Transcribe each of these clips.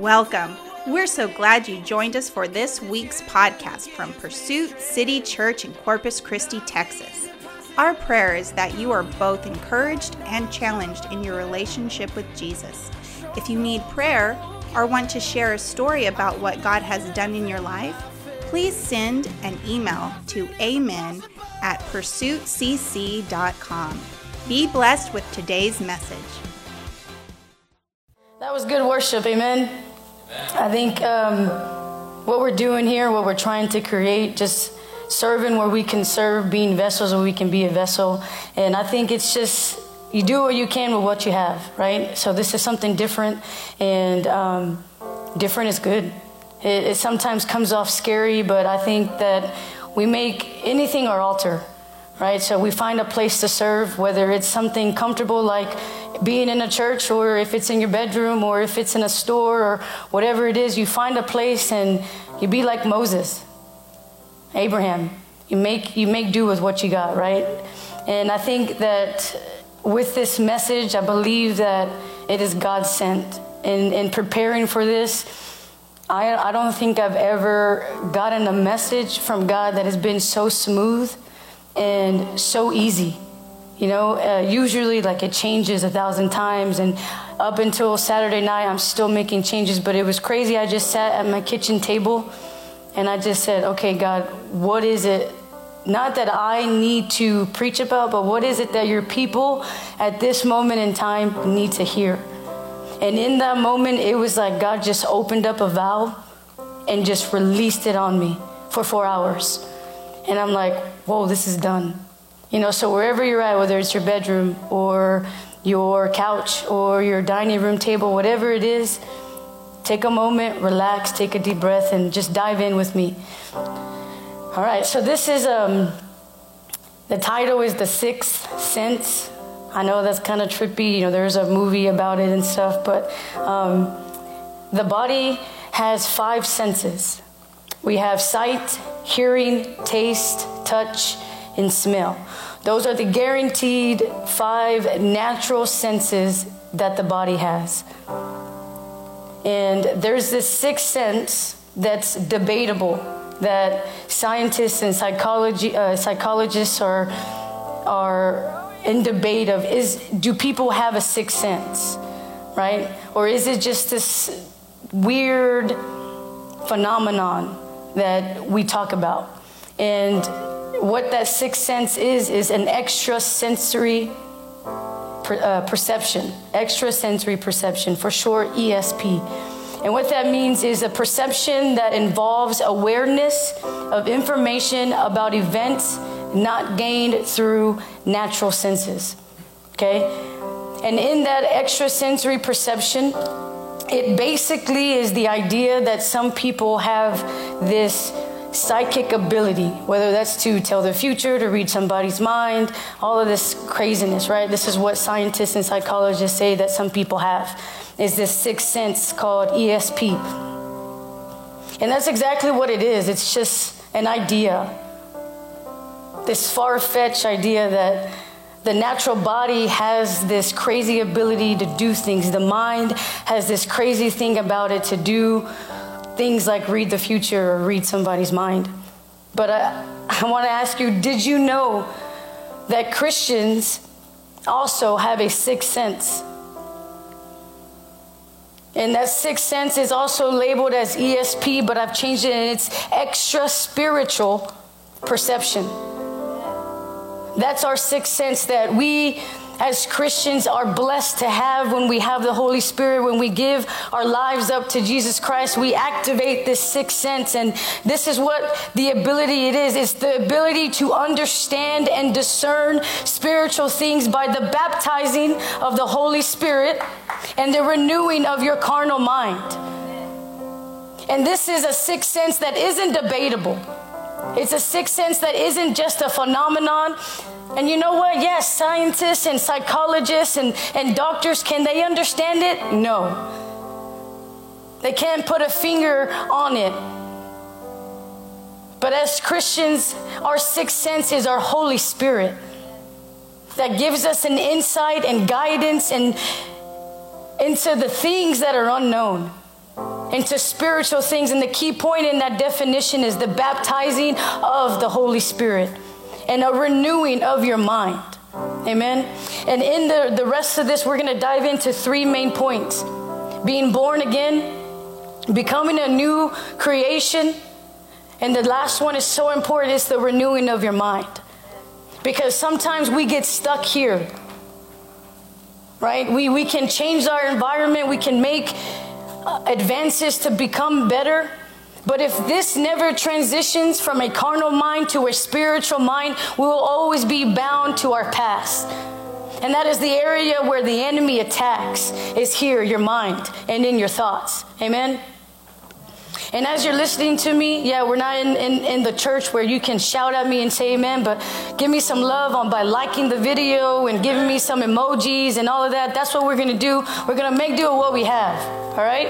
Welcome. We're so glad you joined us for this week's podcast from Pursuit City Church in Corpus Christi, Texas. Our prayer is that you are both encouraged and challenged in your relationship with Jesus. If you need prayer or want to share a story about what God has done in your life, please send an email to amen at pursuitcc.com. Be blessed with today's message. That was good worship, amen. I think um, what we're doing here, what we're trying to create, just serving where we can serve, being vessels where we can be a vessel. And I think it's just, you do what you can with what you have, right? So this is something different, and um, different is good. It, it sometimes comes off scary, but I think that we make anything our altar, right? So we find a place to serve, whether it's something comfortable like being in a church, or if it's in your bedroom, or if it's in a store, or whatever it is, you find a place and you be like Moses Abraham. You make you make do with what you got, right? And I think that with this message, I believe that it is God sent. In in preparing for this, I I don't think I've ever gotten a message from God that has been so smooth and so easy. You know, uh, usually like it changes a thousand times, and up until Saturday night, I'm still making changes. But it was crazy. I just sat at my kitchen table and I just said, okay, God, what is it? Not that I need to preach about, but what is it that your people at this moment in time need to hear? And in that moment, it was like God just opened up a valve and just released it on me for four hours. And I'm like, whoa, this is done. You know, so wherever you're at, whether it's your bedroom or your couch or your dining room table, whatever it is, Take a moment, relax, take a deep breath, and just dive in with me. All right, so this is um, the title is The Sixth Sense. I know that's kind of trippy. You know, there's a movie about it and stuff, but um, the body has five senses. We have sight, hearing, taste, touch, and smell. Those are the guaranteed five natural senses that the body has. And there's this sixth sense that's debatable that scientists and psychology, uh, psychologists are, are in debate of is do people have a sixth sense, right? Or is it just this weird phenomenon that we talk about? And what that sixth sense is, is an extrasensory per, uh, perception, extrasensory perception, for short ESP. And what that means is a perception that involves awareness of information about events not gained through natural senses. Okay? And in that extrasensory perception, it basically is the idea that some people have this psychic ability, whether that's to tell the future, to read somebody's mind, all of this craziness, right? This is what scientists and psychologists say that some people have, is this sixth sense called ESP. And that's exactly what it is. It's just an idea, this far fetched idea that the natural body has this crazy ability to do things. The mind has this crazy thing about it to do things like read the future or read somebody's mind. But I, I want to ask you did you know that Christians also have a sixth sense? And that sixth sense is also labeled as ESP, but I've changed it and it's extra spiritual perception. That's our sixth sense that we as Christians are blessed to have when we have the Holy Spirit, when we give our lives up to Jesus Christ, we activate this sixth sense. And this is what the ability it is. It's the ability to understand and discern spiritual things by the baptizing of the Holy Spirit and the renewing of your carnal mind. And this is a sixth sense that isn't debatable. It's a sixth sense that isn't just a phenomenon and you know what? Yes, scientists and psychologists and, and doctors, can they understand it? No. They can't put a finger on it. But as Christians, our sixth sense is our Holy Spirit that gives us an insight and guidance and into the things that are unknown. Into spiritual things. And the key point in that definition is the baptizing of the Holy Spirit and a renewing of your mind. Amen. And in the, the rest of this, we're going to dive into three main points being born again, becoming a new creation. And the last one is so important it's the renewing of your mind. Because sometimes we get stuck here, right? We, we can change our environment, we can make uh, advances to become better. But if this never transitions from a carnal mind to a spiritual mind, we will always be bound to our past. And that is the area where the enemy attacks, is here, your mind, and in your thoughts. Amen? And as you're listening to me, yeah, we're not in, in, in, the church where you can shout at me and say amen, but give me some love on by liking the video and giving me some emojis and all of that. That's what we're gonna do. We're gonna make do with what we have. All right?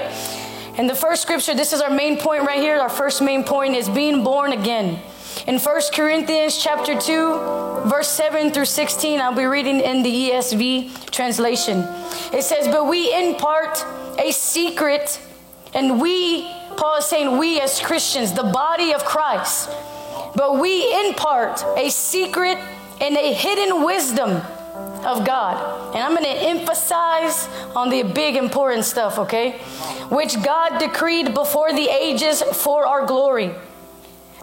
And the first scripture, this is our main point right here. Our first main point is being born again. In 1 Corinthians chapter 2, verse 7 through 16, I'll be reading in the ESV translation. It says, But we impart a secret, and we, Paul is saying, we as Christians, the body of Christ, but we impart a secret and a hidden wisdom of God. And I'm going to emphasize on the big important stuff, okay? Which God decreed before the ages for our glory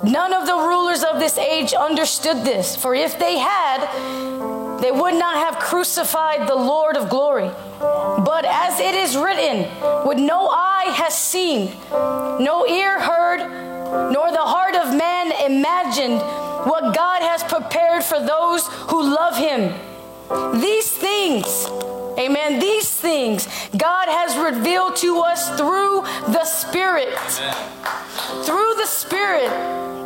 None of the rulers of this age understood this, for if they had, they would not have crucified the Lord of glory. But as it is written, what no eye has seen, no ear heard, nor the heart of man imagined, what God has prepared for those who love him. These things, amen, these things God has revealed to us through the Spirit. Through the Spirit,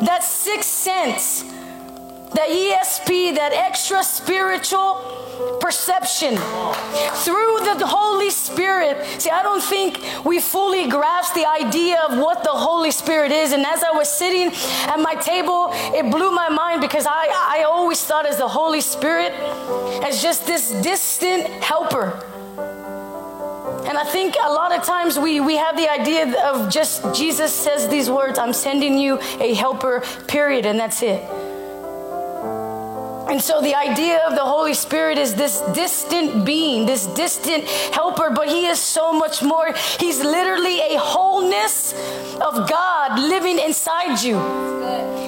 that sixth sense, that ESP, that extra spiritual perception through the Holy Spirit. See, I don't think we fully grasp the idea of what the Holy Spirit is. And as I was sitting at my table, it blew my mind because I, I always thought as the Holy Spirit as just this distant helper. And I think a lot of times we, we have the idea of just Jesus says these words, I'm sending you a helper, period, and that's it. And so the idea of the Holy Spirit is this distant being, this distant helper, but He is so much more. He's literally a wholeness of God living inside you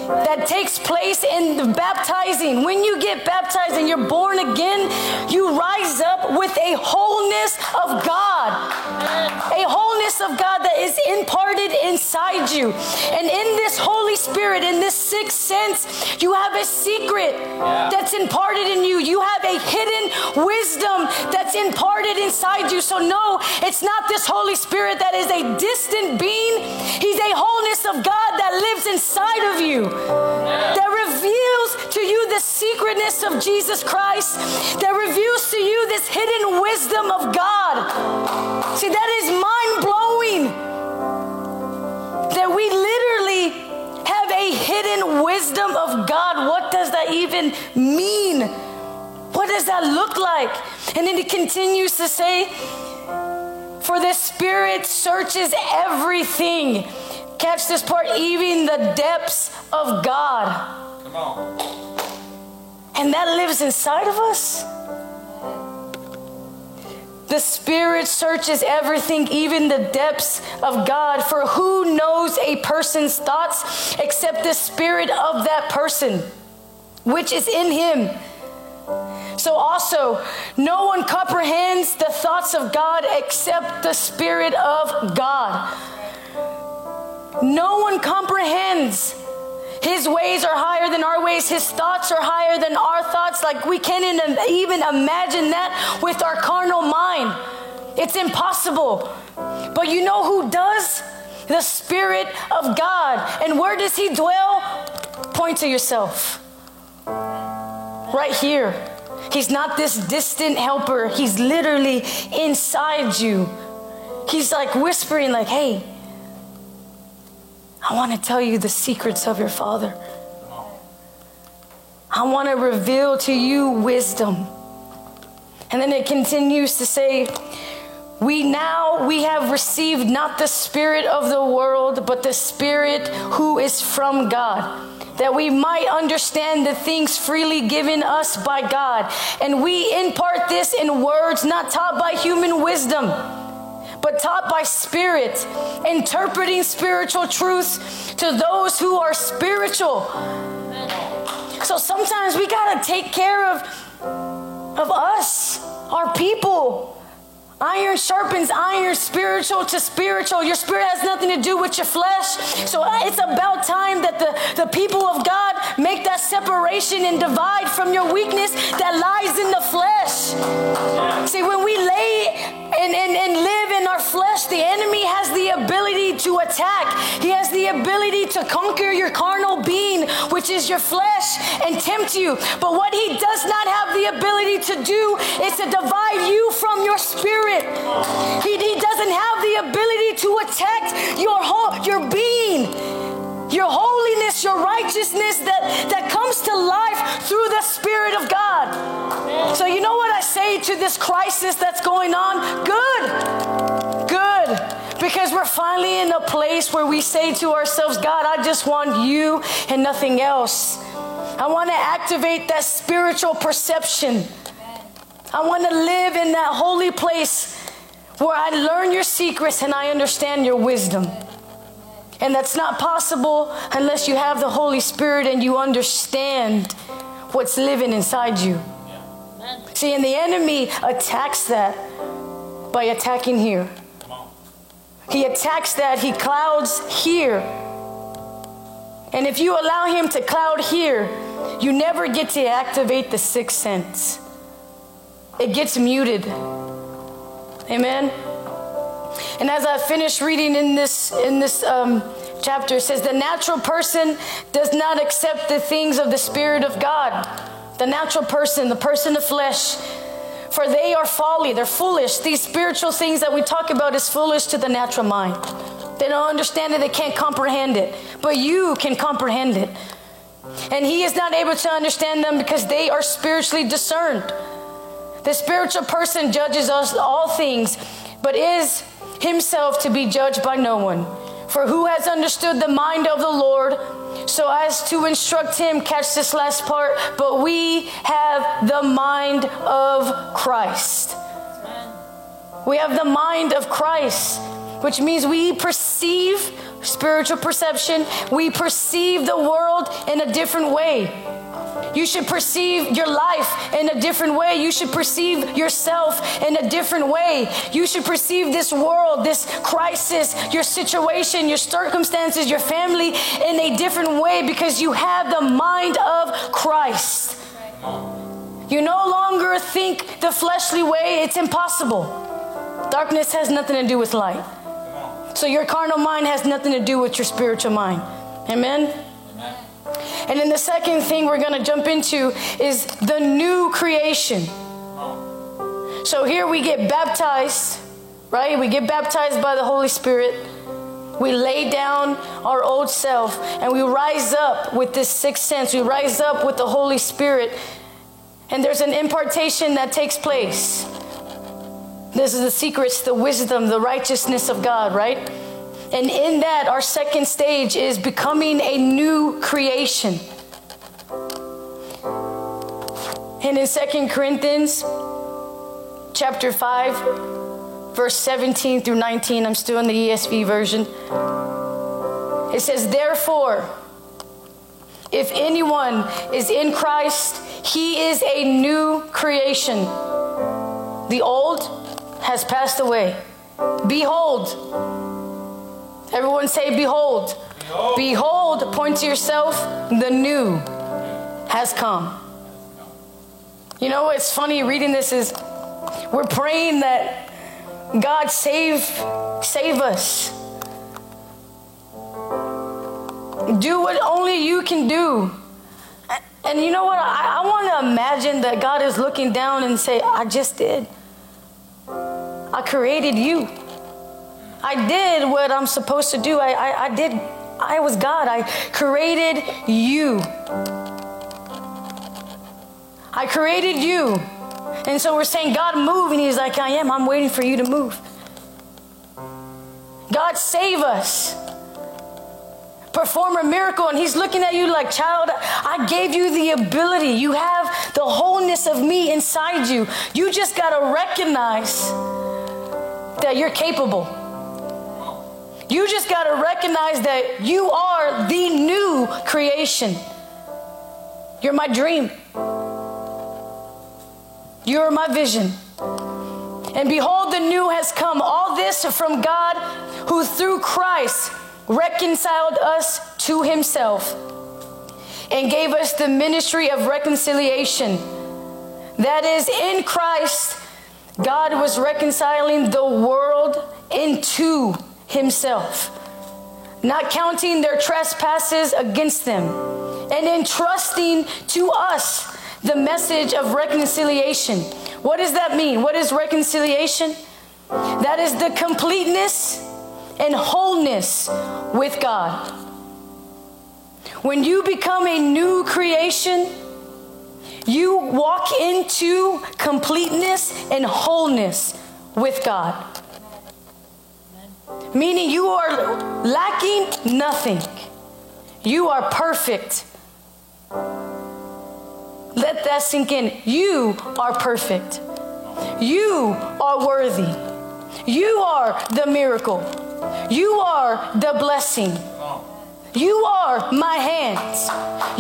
that takes place in the baptizing. When you get baptized and you're born again, you rise up with a wholeness of God, a wholeness of God that is imparted inside you. And in this Holy Spirit, in this sixth sense, you have a secret. That's imparted in you. You have a hidden wisdom that's imparted inside you. So, no, it's not this Holy Spirit that is a distant being. He's a wholeness of God that lives inside of you, that reveals to you the secretness of Jesus Christ, that reveals to you this hidden wisdom of God. See, that is even mean? What does that look like? And then he continues to say, For the Spirit searches everything. Catch this part, even the depths of God. Come on. And that lives inside of us. The Spirit searches everything, even the depths of God. For who knows a person's thoughts except the Spirit of that person, which is in him? So, also, no one comprehends the thoughts of God except the Spirit of God. No one comprehends his ways are higher than our ways. His thoughts are higher than our thoughts. Like we can't even imagine that with our carnal mind. It's impossible. But you know who does? The Spirit of God. And where does He dwell? Point to yourself. Right here. He's not this distant helper, He's literally inside you. He's like whispering, like, hey, I want to tell you the secrets of your Father. I want to reveal to you wisdom. And then it continues to say, we now we have received not the spirit of the world but the spirit who is from god that we might understand the things freely given us by god. And we impart this in words not taught by human wisdom but taught by spirit interpreting spiritual truths to those who are spiritual. So sometimes we got to take care of of us our people Iron sharpens iron, spiritual to spiritual. Your spirit has nothing to do with your flesh. So uh, it's about time that the, the people of God make that separation and divide from your weakness that lies in the flesh. See, when we lay and, and, and live in our flesh, the enemy has the ability to attack. He has the ability to conquer your carnal being, which is your flesh, and tempt you. But what he does not have the ability to do is to divide you from your spirit spirit. He, he doesn't have the ability to attack your whole, your being, your holiness, your righteousness that, that comes to life through the Spirit of God. So, you know what I say to this crisis that's going on? Good. Good. Because we're finally in a place where we say to ourselves, God, I just want you and nothing else. I want to activate that spiritual perception. I want to live in that holy place where I learn your secrets and I understand your wisdom. And that's not possible unless you have the Holy Spirit and you understand what's living inside you. See, and the enemy attacks that by attacking here. He attacks that, he clouds here. And if you allow him to cloud here, you never get to activate the sixth sense it gets muted. Amen. And as I finish reading in this in this um, chapter, it says the natural person does not accept the things of the Spirit of God. The natural person, the person of flesh, for they are folly. They're foolish. These spiritual things that we talk about is foolish to the natural mind. They don't understand it. They can't comprehend it. But you can comprehend it. And he is not able to understand them because they are spiritually discerned. The spiritual person judges us all things, but is himself to be judged by no one. For who has understood the mind of the Lord so as to instruct him? Catch this last part. But we have the mind of Christ. We have the mind of Christ, which means we perceive spiritual perception, we perceive the world in a different way. You should perceive your life in a different way. You should perceive yourself in a different way. You should perceive this world, this crisis, your situation, your circumstances, your family in a different way because you have the mind of Christ. You no longer think the fleshly way, it's impossible. Darkness has nothing to do with light. So your carnal mind has nothing to do with your spiritual mind. Amen? And then the second thing we're going to jump into is the new creation. So here we get baptized, right? We get baptized by the Holy Spirit. We lay down our old self and we rise up with this sixth sense. We rise up with the Holy Spirit. And there's an impartation that takes place. This is the secrets, the wisdom, the righteousness of God, right? And in that, our second stage is becoming a new creation. And in Second Corinthians chapter 5, verse 17 through 19, I'm still in the ESV version. It says, Therefore, if anyone is in Christ, he is a new creation. The old has passed away. Behold, Everyone say, Behold. Behold. Behold, point to yourself, the new has come. You know what's funny reading this is we're praying that God save save us. Do what only you can do. And you know what? I, I want to imagine that God is looking down and say, I just did. I created you. I did what I'm supposed to do. I, I, I did, I was God. I created you. I created you. And so we're saying, God, move. And He's like, I am. I'm waiting for you to move. God, save us. Perform a miracle. And He's looking at you like, child, I gave you the ability. You have the wholeness of me inside you. You just got to recognize that you're capable. You just got to recognize that you are the new creation. You're my dream. You're my vision. And behold, the new has come. All this from God, who through Christ reconciled us to himself and gave us the ministry of reconciliation. That is, in Christ, God was reconciling the world into himself, not counting their trespasses against them, and entrusting to us the message of reconciliation. What does that mean? What is reconciliation? That is the completeness and wholeness with God. When you become a new creation, you walk into completeness and wholeness with God. Meaning you are lacking nothing. You are perfect. Let that sink in. You are perfect. You are worthy. You are the miracle. You are the blessing. You are my hands.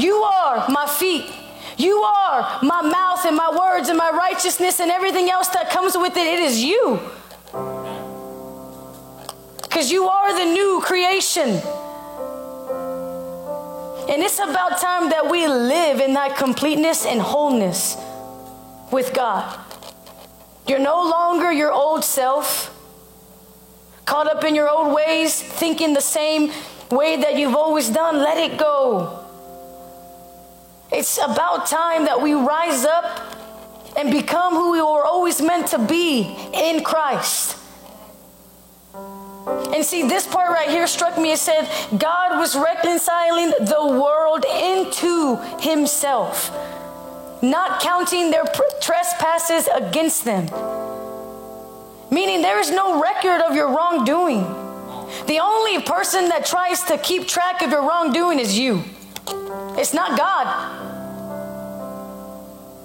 You are my feet. You are my mouth and my words and my righteousness and everything else that comes with it. It is you. Because you are the new creation. And it's about time that we live in that completeness and wholeness with God. You're no longer your old self, caught up in your old ways, thinking the same way that you've always done. Let it go. It's about time that we rise up and become who we were always meant to be in Christ. And see, this part right here struck me. It said, God was reconciling the world into Himself, not counting their trespasses against them. Meaning, there is no record of your wrongdoing. The only person that tries to keep track of your wrongdoing is you, it's not God.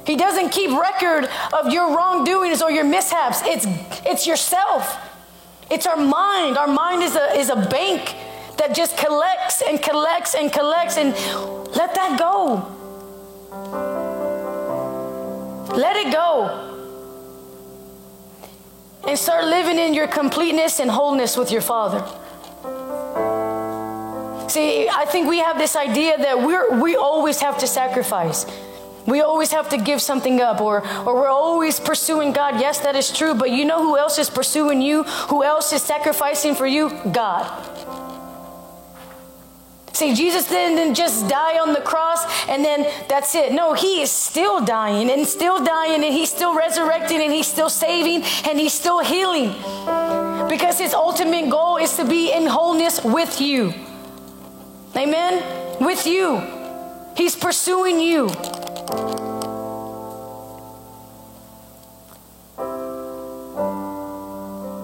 He doesn't keep record of your wrongdoings or your mishaps. It's, it's yourself. It's our mind. Our mind is a, is a bank that just collects and collects and collects and let that go. Let it go. And start living in your completeness and wholeness with your Father. See, I think we have this idea that we're, we always have to sacrifice. We always have to give something up, or, or we're always pursuing God. Yes, that is true, but you know who else is pursuing you? Who else is sacrificing for you? God. See, Jesus didn't just die on the cross and then that's it. No, he is still dying and still dying and he's still resurrecting and he's still saving and he's still healing. Because his ultimate goal is to be in wholeness with you. Amen? With you. He's pursuing you.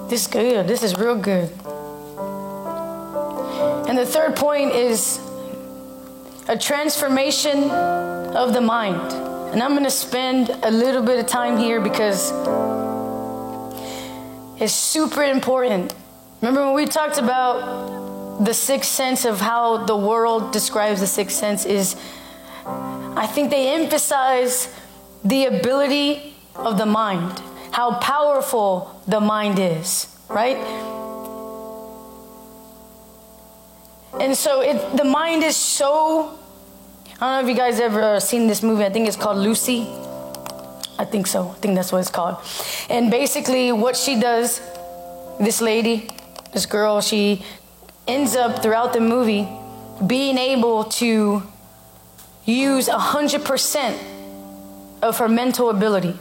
This is good. This is real good. And the third point is a transformation of the mind. And I'm going to spend a little bit of time here because it's super important. Remember when we talked about the sixth sense of how the world describes the sixth sense is I think they emphasize the ability of the mind, how powerful the mind is, right? And so it, the mind is so. I don't know if you guys ever seen this movie. I think it's called Lucy. I think so. I think that's what it's called. And basically, what she does, this lady, this girl, she ends up throughout the movie being able to use 100% of her mental ability.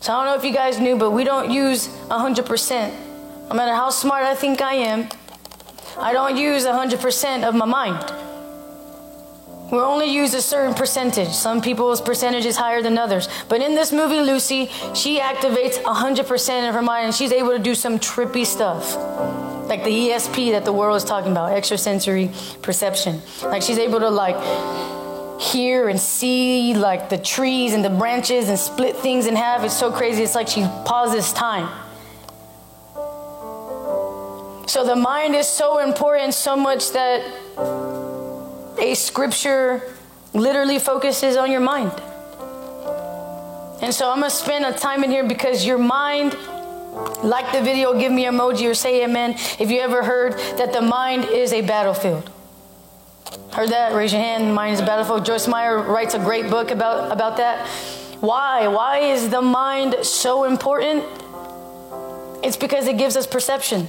So I don't know if you guys knew, but we don't use 100%. No matter how smart I think I am, I don't use 100% of my mind. we only use a certain percentage. Some people's percentage is higher than others. But in this movie, Lucy, she activates 100% of her mind and she's able to do some trippy stuff. Like the ESP that the world is talking about, extrasensory perception. Like she's able to like hear and see like the trees and the branches and split things in half. It's so crazy. It's like she pauses time. So the mind is so important, so much that a scripture literally focuses on your mind. And so I'm gonna spend a time in here because your mind, like the video, give me emoji or say amen. If you ever heard that the mind is a battlefield. Heard that? Raise your hand. Mind is a battlefield. Joyce Meyer writes a great book about, about that. Why? Why is the mind so important? It's because it gives us perception.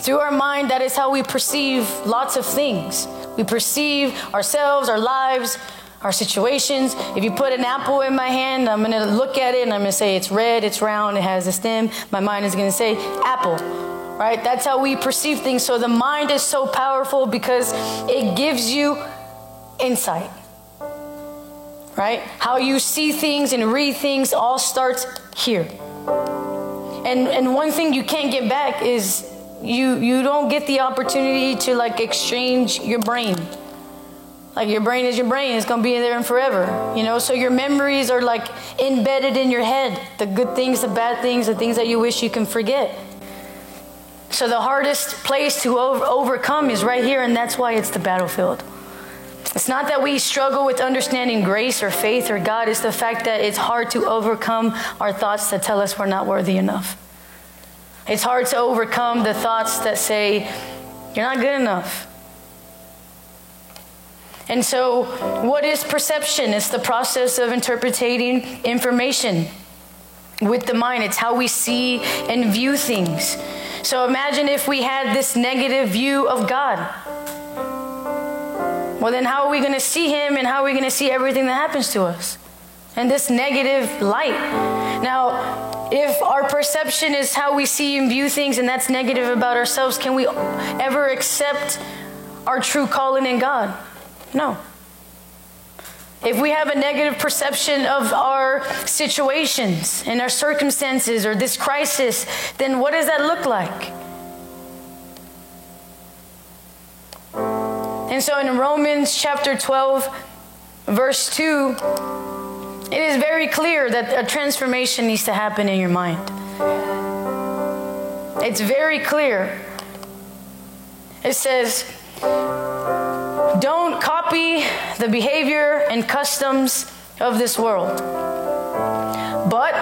Through our mind, that is how we perceive lots of things. We perceive ourselves, our lives, our situations. If you put an apple in my hand, I'm going to look at it and I'm going to say it's red, it's round, it has a stem. My mind is going to say apple. Right? That's how we perceive things. So the mind is so powerful because it gives you insight. Right? How you see things and read things all starts here. And and one thing you can't get back is you you don't get the opportunity to like exchange your brain like your brain is your brain it's going to be in there and forever you know so your memories are like embedded in your head the good things the bad things the things that you wish you can forget so the hardest place to over- overcome is right here and that's why it's the battlefield it's not that we struggle with understanding grace or faith or god it's the fact that it's hard to overcome our thoughts that tell us we're not worthy enough it's hard to overcome the thoughts that say, you're not good enough. And so, what is perception? It's the process of interpreting information with the mind. It's how we see and view things. So, imagine if we had this negative view of God. Well, then, how are we going to see Him and how are we going to see everything that happens to us? And this negative light. Now, if our perception is how we see and view things and that's negative about ourselves, can we ever accept our true calling in God? No. If we have a negative perception of our situations and our circumstances or this crisis, then what does that look like? And so in Romans chapter 12, verse 2, it is very clear that a transformation needs to happen in your mind. It's very clear. It says, don't copy the behavior and customs of this world, but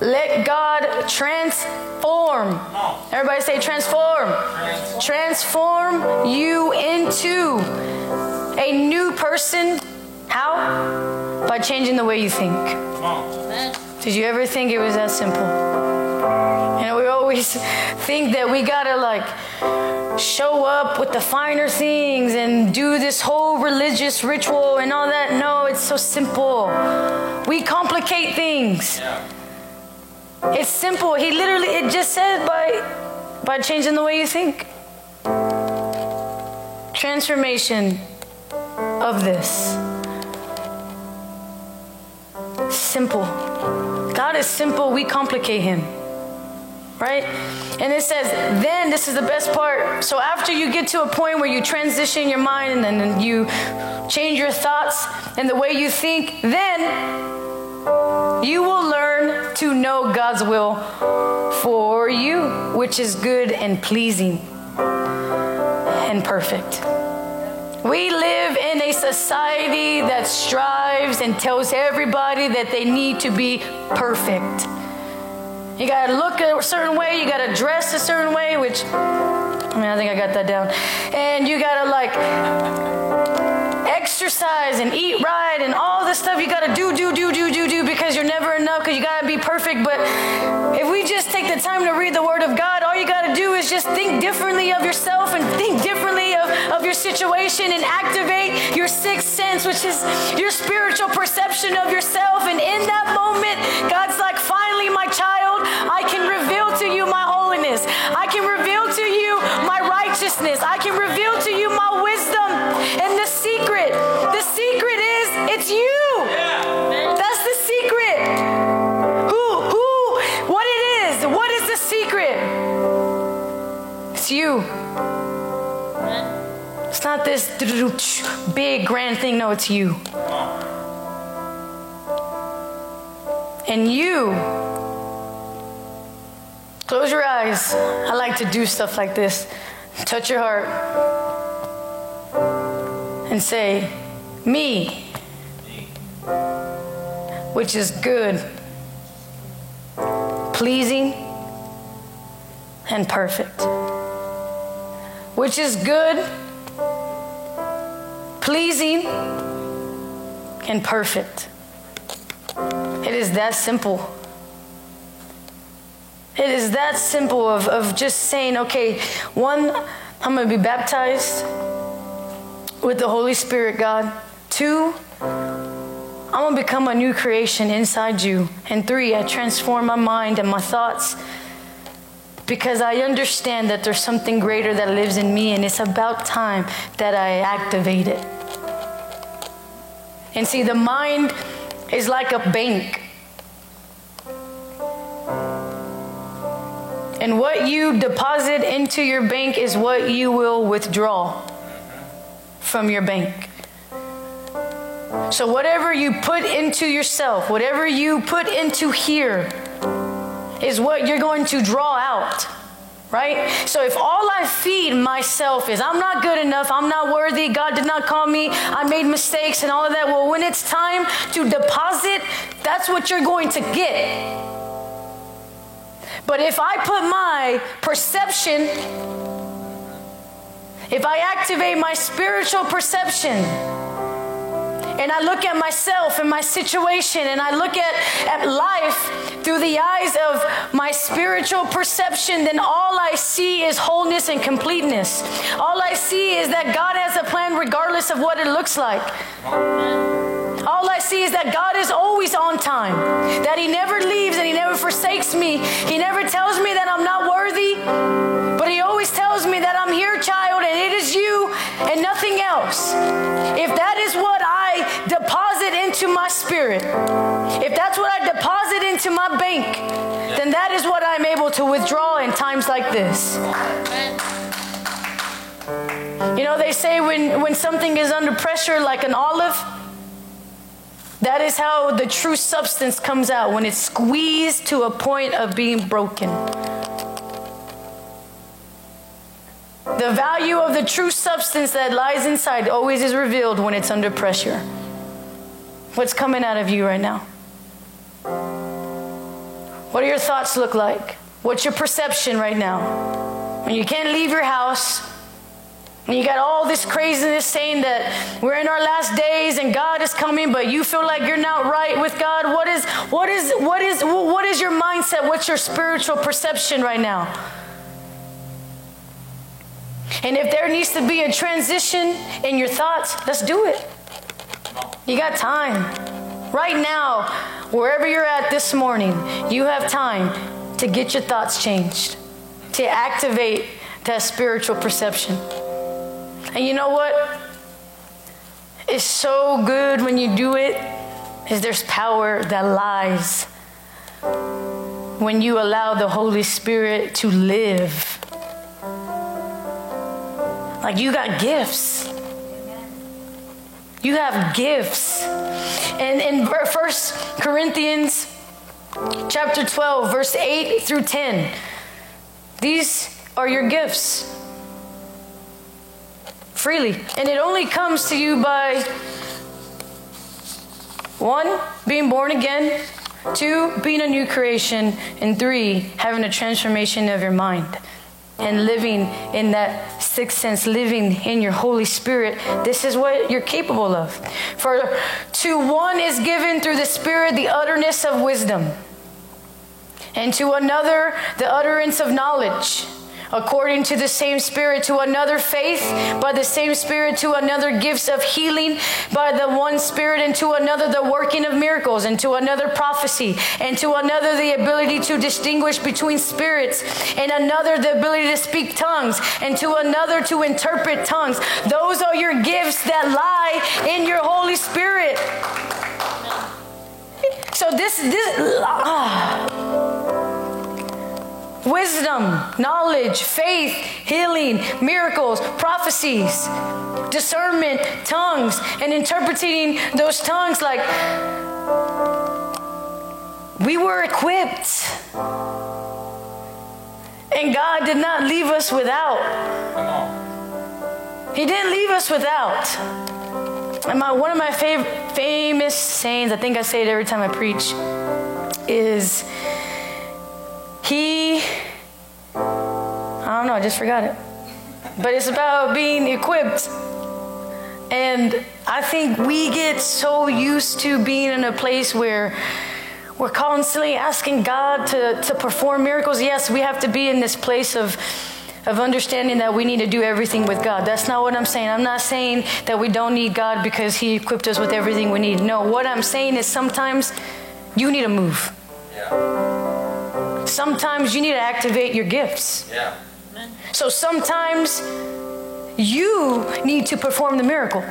let God transform. Everybody say transform. Transform you into a new person. How? by changing the way you think. Did you ever think it was that simple? You know, we always think that we gotta like show up with the finer things and do this whole religious ritual and all that. No, it's so simple. We complicate things. It's simple. He literally, it just said by, by changing the way you think. Transformation of this. Simple. God is simple, we complicate him. Right? And it says, then this is the best part. So after you get to a point where you transition your mind and then you change your thoughts and the way you think, then you will learn to know God's will for you, which is good and pleasing and perfect. We live in a society that strives and tells everybody that they need to be perfect. You gotta look a certain way, you gotta dress a certain way, which, I mean, I think I got that down. And you gotta like exercise and eat right and all this stuff you gotta do, do, do, do, do, do because you're never enough because you gotta be perfect. But if we just take the time to read the Word of God, all you gotta do is just think differently of yourself and think differently of, of your situation and activate your sixth sense, which is your spiritual perception of yourself. And in that moment, God's like, finally, righteousness. I can reveal to you my wisdom and the secret. The secret is it's you. Yeah. That's the secret. Who, who, what it is. What is the secret? It's you. It's not this big grand thing. No, it's you. And you, close your eyes. I like to do stuff like this. Touch your heart. And say, Me, which is good, pleasing, and perfect. Which is good, pleasing, and perfect. It is that simple. It is that simple of, of just saying, okay, one, I'm going to be baptized with the Holy Spirit, God. Two, I'm going to become a new creation inside you. And three, I transform my mind and my thoughts because I understand that there's something greater that lives in me, and it's about time that I activate it. And see, the mind is like a bank. And what you deposit into your bank is what you will withdraw from your bank. So, whatever you put into yourself, whatever you put into here, is what you're going to draw out right? So if all I feed myself is I'm not good enough, I'm not worthy, God did not call me, I made mistakes and all of that, well, when it's time to deposit, that's what you're going to get. But if I put my perception, if I activate my spiritual perception, and I look at myself and my situation and I look at, at life through the eyes of my spiritual perception, then all I see is wholeness and completeness. All I see is that God has a plan regardless of what it looks like. All I see is that God is always on time, that He never leaves never forsakes me. He never tells me that I'm not worthy, but He always tells me that I'm here, child, and it is you and nothing else. If that is what I deposit into my spirit, if that's what I deposit into my bank, then that is what I'm able to withdraw in times like this. You know, they say when, when something is under pressure, like an olive, that is how the true substance comes out when it's squeezed to a point of being broken. The value of the true substance that lies inside always is revealed when it's under pressure. What's coming out of you right now? What do your thoughts look like? What's your perception right now? When you can't leave your house, and you got all this craziness saying that we're in our last days and God is coming, but you feel like you're not right with God. What is what is what is what is your mindset? What's your spiritual perception right now? And if there needs to be a transition in your thoughts, let's do it. You got time. Right now, wherever you're at this morning, you have time to get your thoughts changed, to activate that spiritual perception. And you know what? It's so good when you do it, is there's power that lies when you allow the Holy Spirit to live. Like you got gifts. You have gifts. And in First Corinthians chapter 12, verse 8 through 10, these are your gifts freely. And it only comes to you by one, being born again, two, being a new creation, and three, having a transformation of your mind and living in that sixth sense, living in your Holy Spirit, this is what you're capable of. For to one is given through the Spirit the utterness of wisdom, and to another the utterance of knowledge according to the same Spirit, to another faith, by the same Spirit, to another gifts of healing, by the one Spirit, and to another the working of miracles, and to another prophecy, and to another the ability to distinguish between spirits, and another the ability to speak tongues, and to another to interpret tongues. Those are your gifts that lie in your Holy Spirit. So this this. Ah. Wisdom, knowledge, faith, healing, miracles, prophecies, discernment, tongues, and interpreting those tongues like we were equipped. And God did not leave us without. He didn't leave us without. And my, one of my fav- famous sayings, I think I say it every time I preach, is He, I don't know, I just forgot it. But it's about being equipped. And I think we get so used to being in a place where we're constantly asking God to, to perform miracles. Yes, we have to be in this place of, of understanding that we need to do everything with God. That's not what I'm saying. I'm not saying that we don't need God because He equipped us with everything we need. No, what I'm saying is sometimes you need to move. Yeah. Sometimes you need to activate your gifts. Yeah. Amen. So sometimes you need to perform the miracle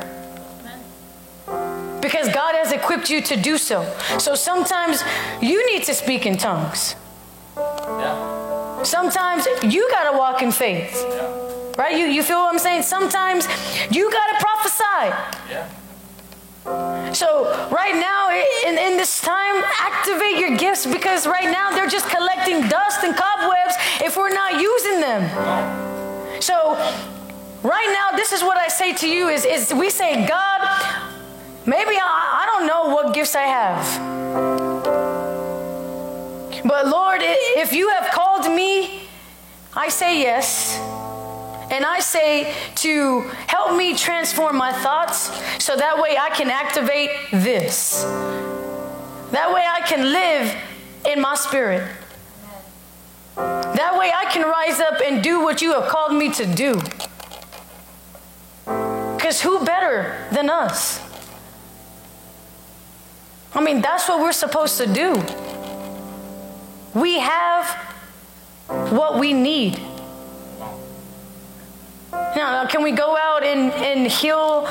because God has equipped you to do so. So sometimes you need to speak in tongues. Yeah. Sometimes you got to walk in faith. Yeah. Right? You, you feel what I'm saying? Sometimes you got to prophesy. Yeah. So, right now, in, in this time, activate your gifts because right now they're just collecting dust and cobwebs if we're not using them. So, right now, this is what I say to you is, is we say, God, Maybe I, I don't know what gifts I have. But Lord, if you have called me, I say yes. And I say to help me transform my thoughts so that way I can activate this. That way I can live in my spirit. That way I can rise up and do what you have called me to do. Because who better than us? I mean, that's what we're supposed to do. We have what we need. Now, can we go out and, and heal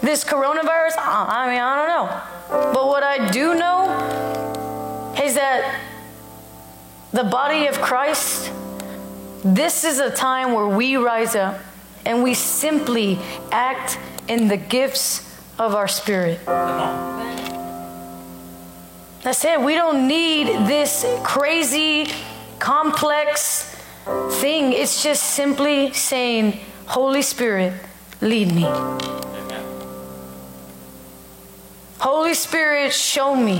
this coronavirus? I mean, I don't know. But what I do know is that the body of Christ, this is a time where we rise up and we simply act in the gifts of our spirit. That's it. We don't need this crazy, complex thing. It's just simply saying, Holy Spirit, lead me. Amen. Holy Spirit, show me.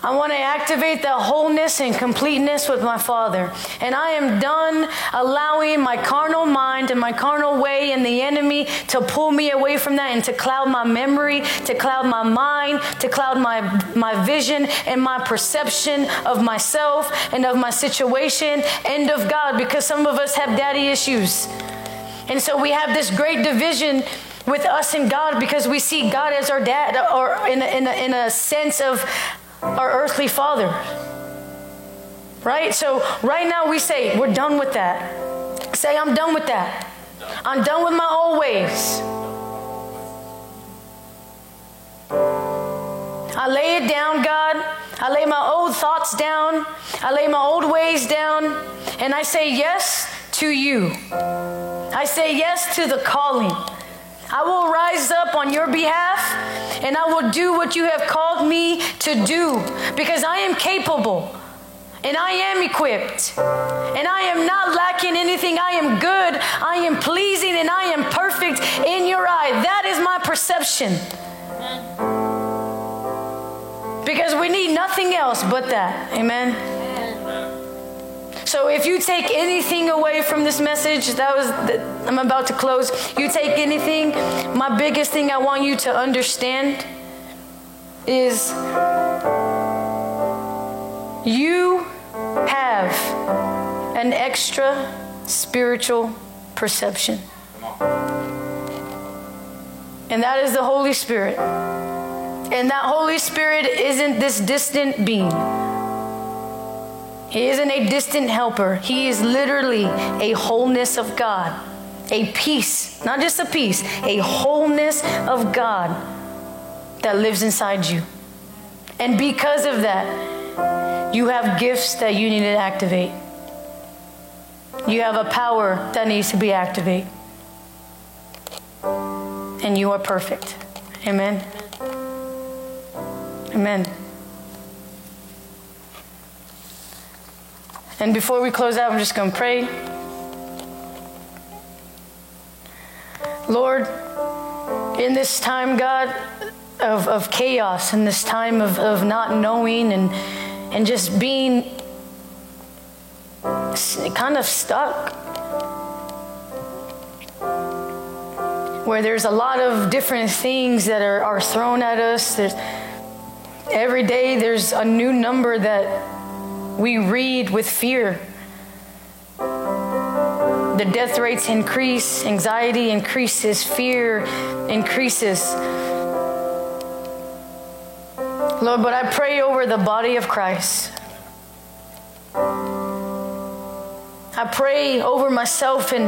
I want to activate the wholeness and completeness with my Father. And I am done allowing my carnal mind and my carnal way and the enemy to pull me away from that and to cloud my memory, to cloud my mind, to cloud my, my vision and my perception of myself and of my situation and of God because some of us have daddy issues. And so we have this great division with us and God because we see God as our dad or in a, in a, in a sense of our earthly father. Right? So, right now we say, we're done with that. Say, I'm done with that. I'm done with my old ways. I lay it down, God. I lay my old thoughts down. I lay my old ways down. And I say yes to you. I say yes to the calling. I will rise up on your behalf and I will do what you have called me to do because I am capable and I am equipped and I am not lacking anything. I am good, I am pleasing, and I am perfect in your eye. That is my perception. Because we need nothing else but that. Amen. So if you take anything away from this message, that was the, I'm about to close. You take anything, my biggest thing I want you to understand is you have an extra spiritual perception. And that is the Holy Spirit. And that Holy Spirit isn't this distant being. He isn't a distant helper. He is literally a wholeness of God, a peace, not just a peace, a wholeness of God that lives inside you. And because of that, You have gifts that you need to activate. You have a power that needs to be activated. And you are perfect. Amen. Amen. And before we close out, I'm just going to pray. Lord, in this time, God, of, of chaos, in this time of, of not knowing and, and just being kind of stuck, where there's a lot of different things that are, are thrown at us. There's, every day there's a new number that we read with fear. The death rates increase, anxiety increases, fear increases. Lord, but I pray over the body of Christ. I pray over myself and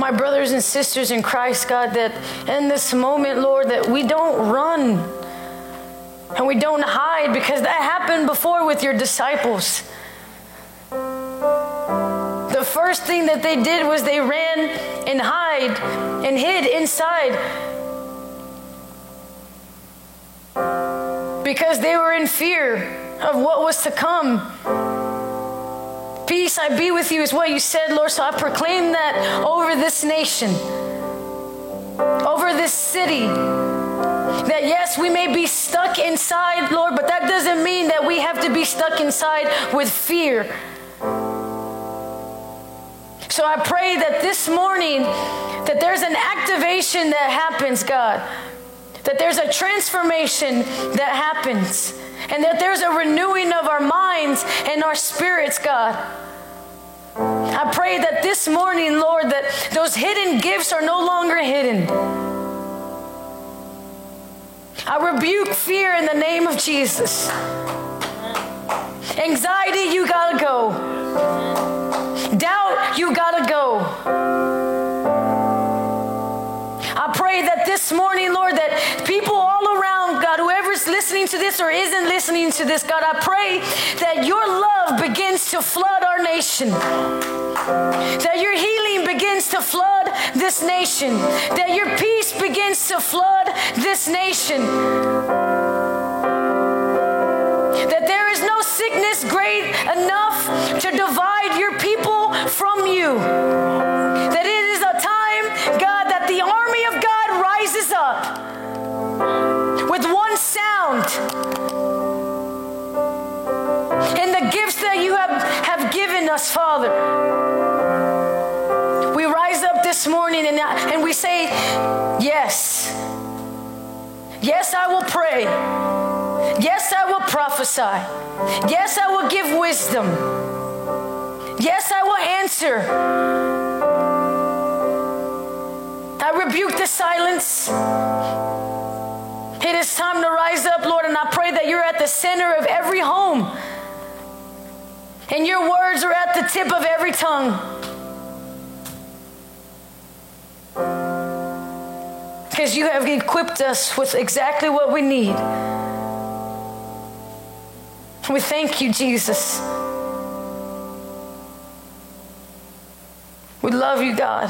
my brothers and sisters in Christ, God, that in this moment, Lord, that we don't run and we don't hide because that happened before with your disciples. The first thing that they did was they ran and hide and hid inside because they were in fear of what was to come. Peace I be with you is what you said, Lord. So I proclaim that over this nation, over this city. That yes, we may be stuck inside, Lord, but that doesn't mean that we have to be stuck inside with fear. So I pray that this morning that there's an activation that happens, God. That there's a transformation that happens. And that there's a renewing of our minds and our spirits, God. I pray that this morning, Lord, that those hidden gifts are no longer hidden. I rebuke fear in the name of Jesus. Anxiety, you gotta go. Doubt, you gotta go. I pray that this morning, Lord, that people all around, God, whoever's listening to this or isn't listening to this, God, I pray that your love begins to flood our nation. That your healing to flood this nation. That your peace begins to flood this nation. That there is no sickness great enough to divide your people from you. That it is a time, God, that the army of God rises up with one sound. And the gifts that you have, have given us, Father. We say, Yes. Yes, I will pray. Yes, I will prophesy. Yes, I will give wisdom. Yes, I will answer. I rebuke the silence. It is time to rise up, Lord, and I pray that you're at the center of every home. And your words are at the tip of every tongue. Because you have equipped us with exactly what we need. We thank you, Jesus. We love you, God.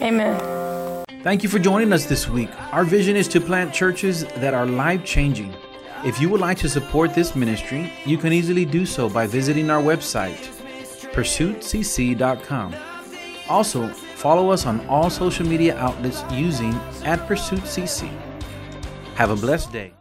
Amen. Thank you for joining us this week. Our vision is to plant churches that are life changing. If you would like to support this ministry, you can easily do so by visiting our website, pursuitcc.com. Also, follow us on all social media outlets using at PursuitCC. Have a blessed day.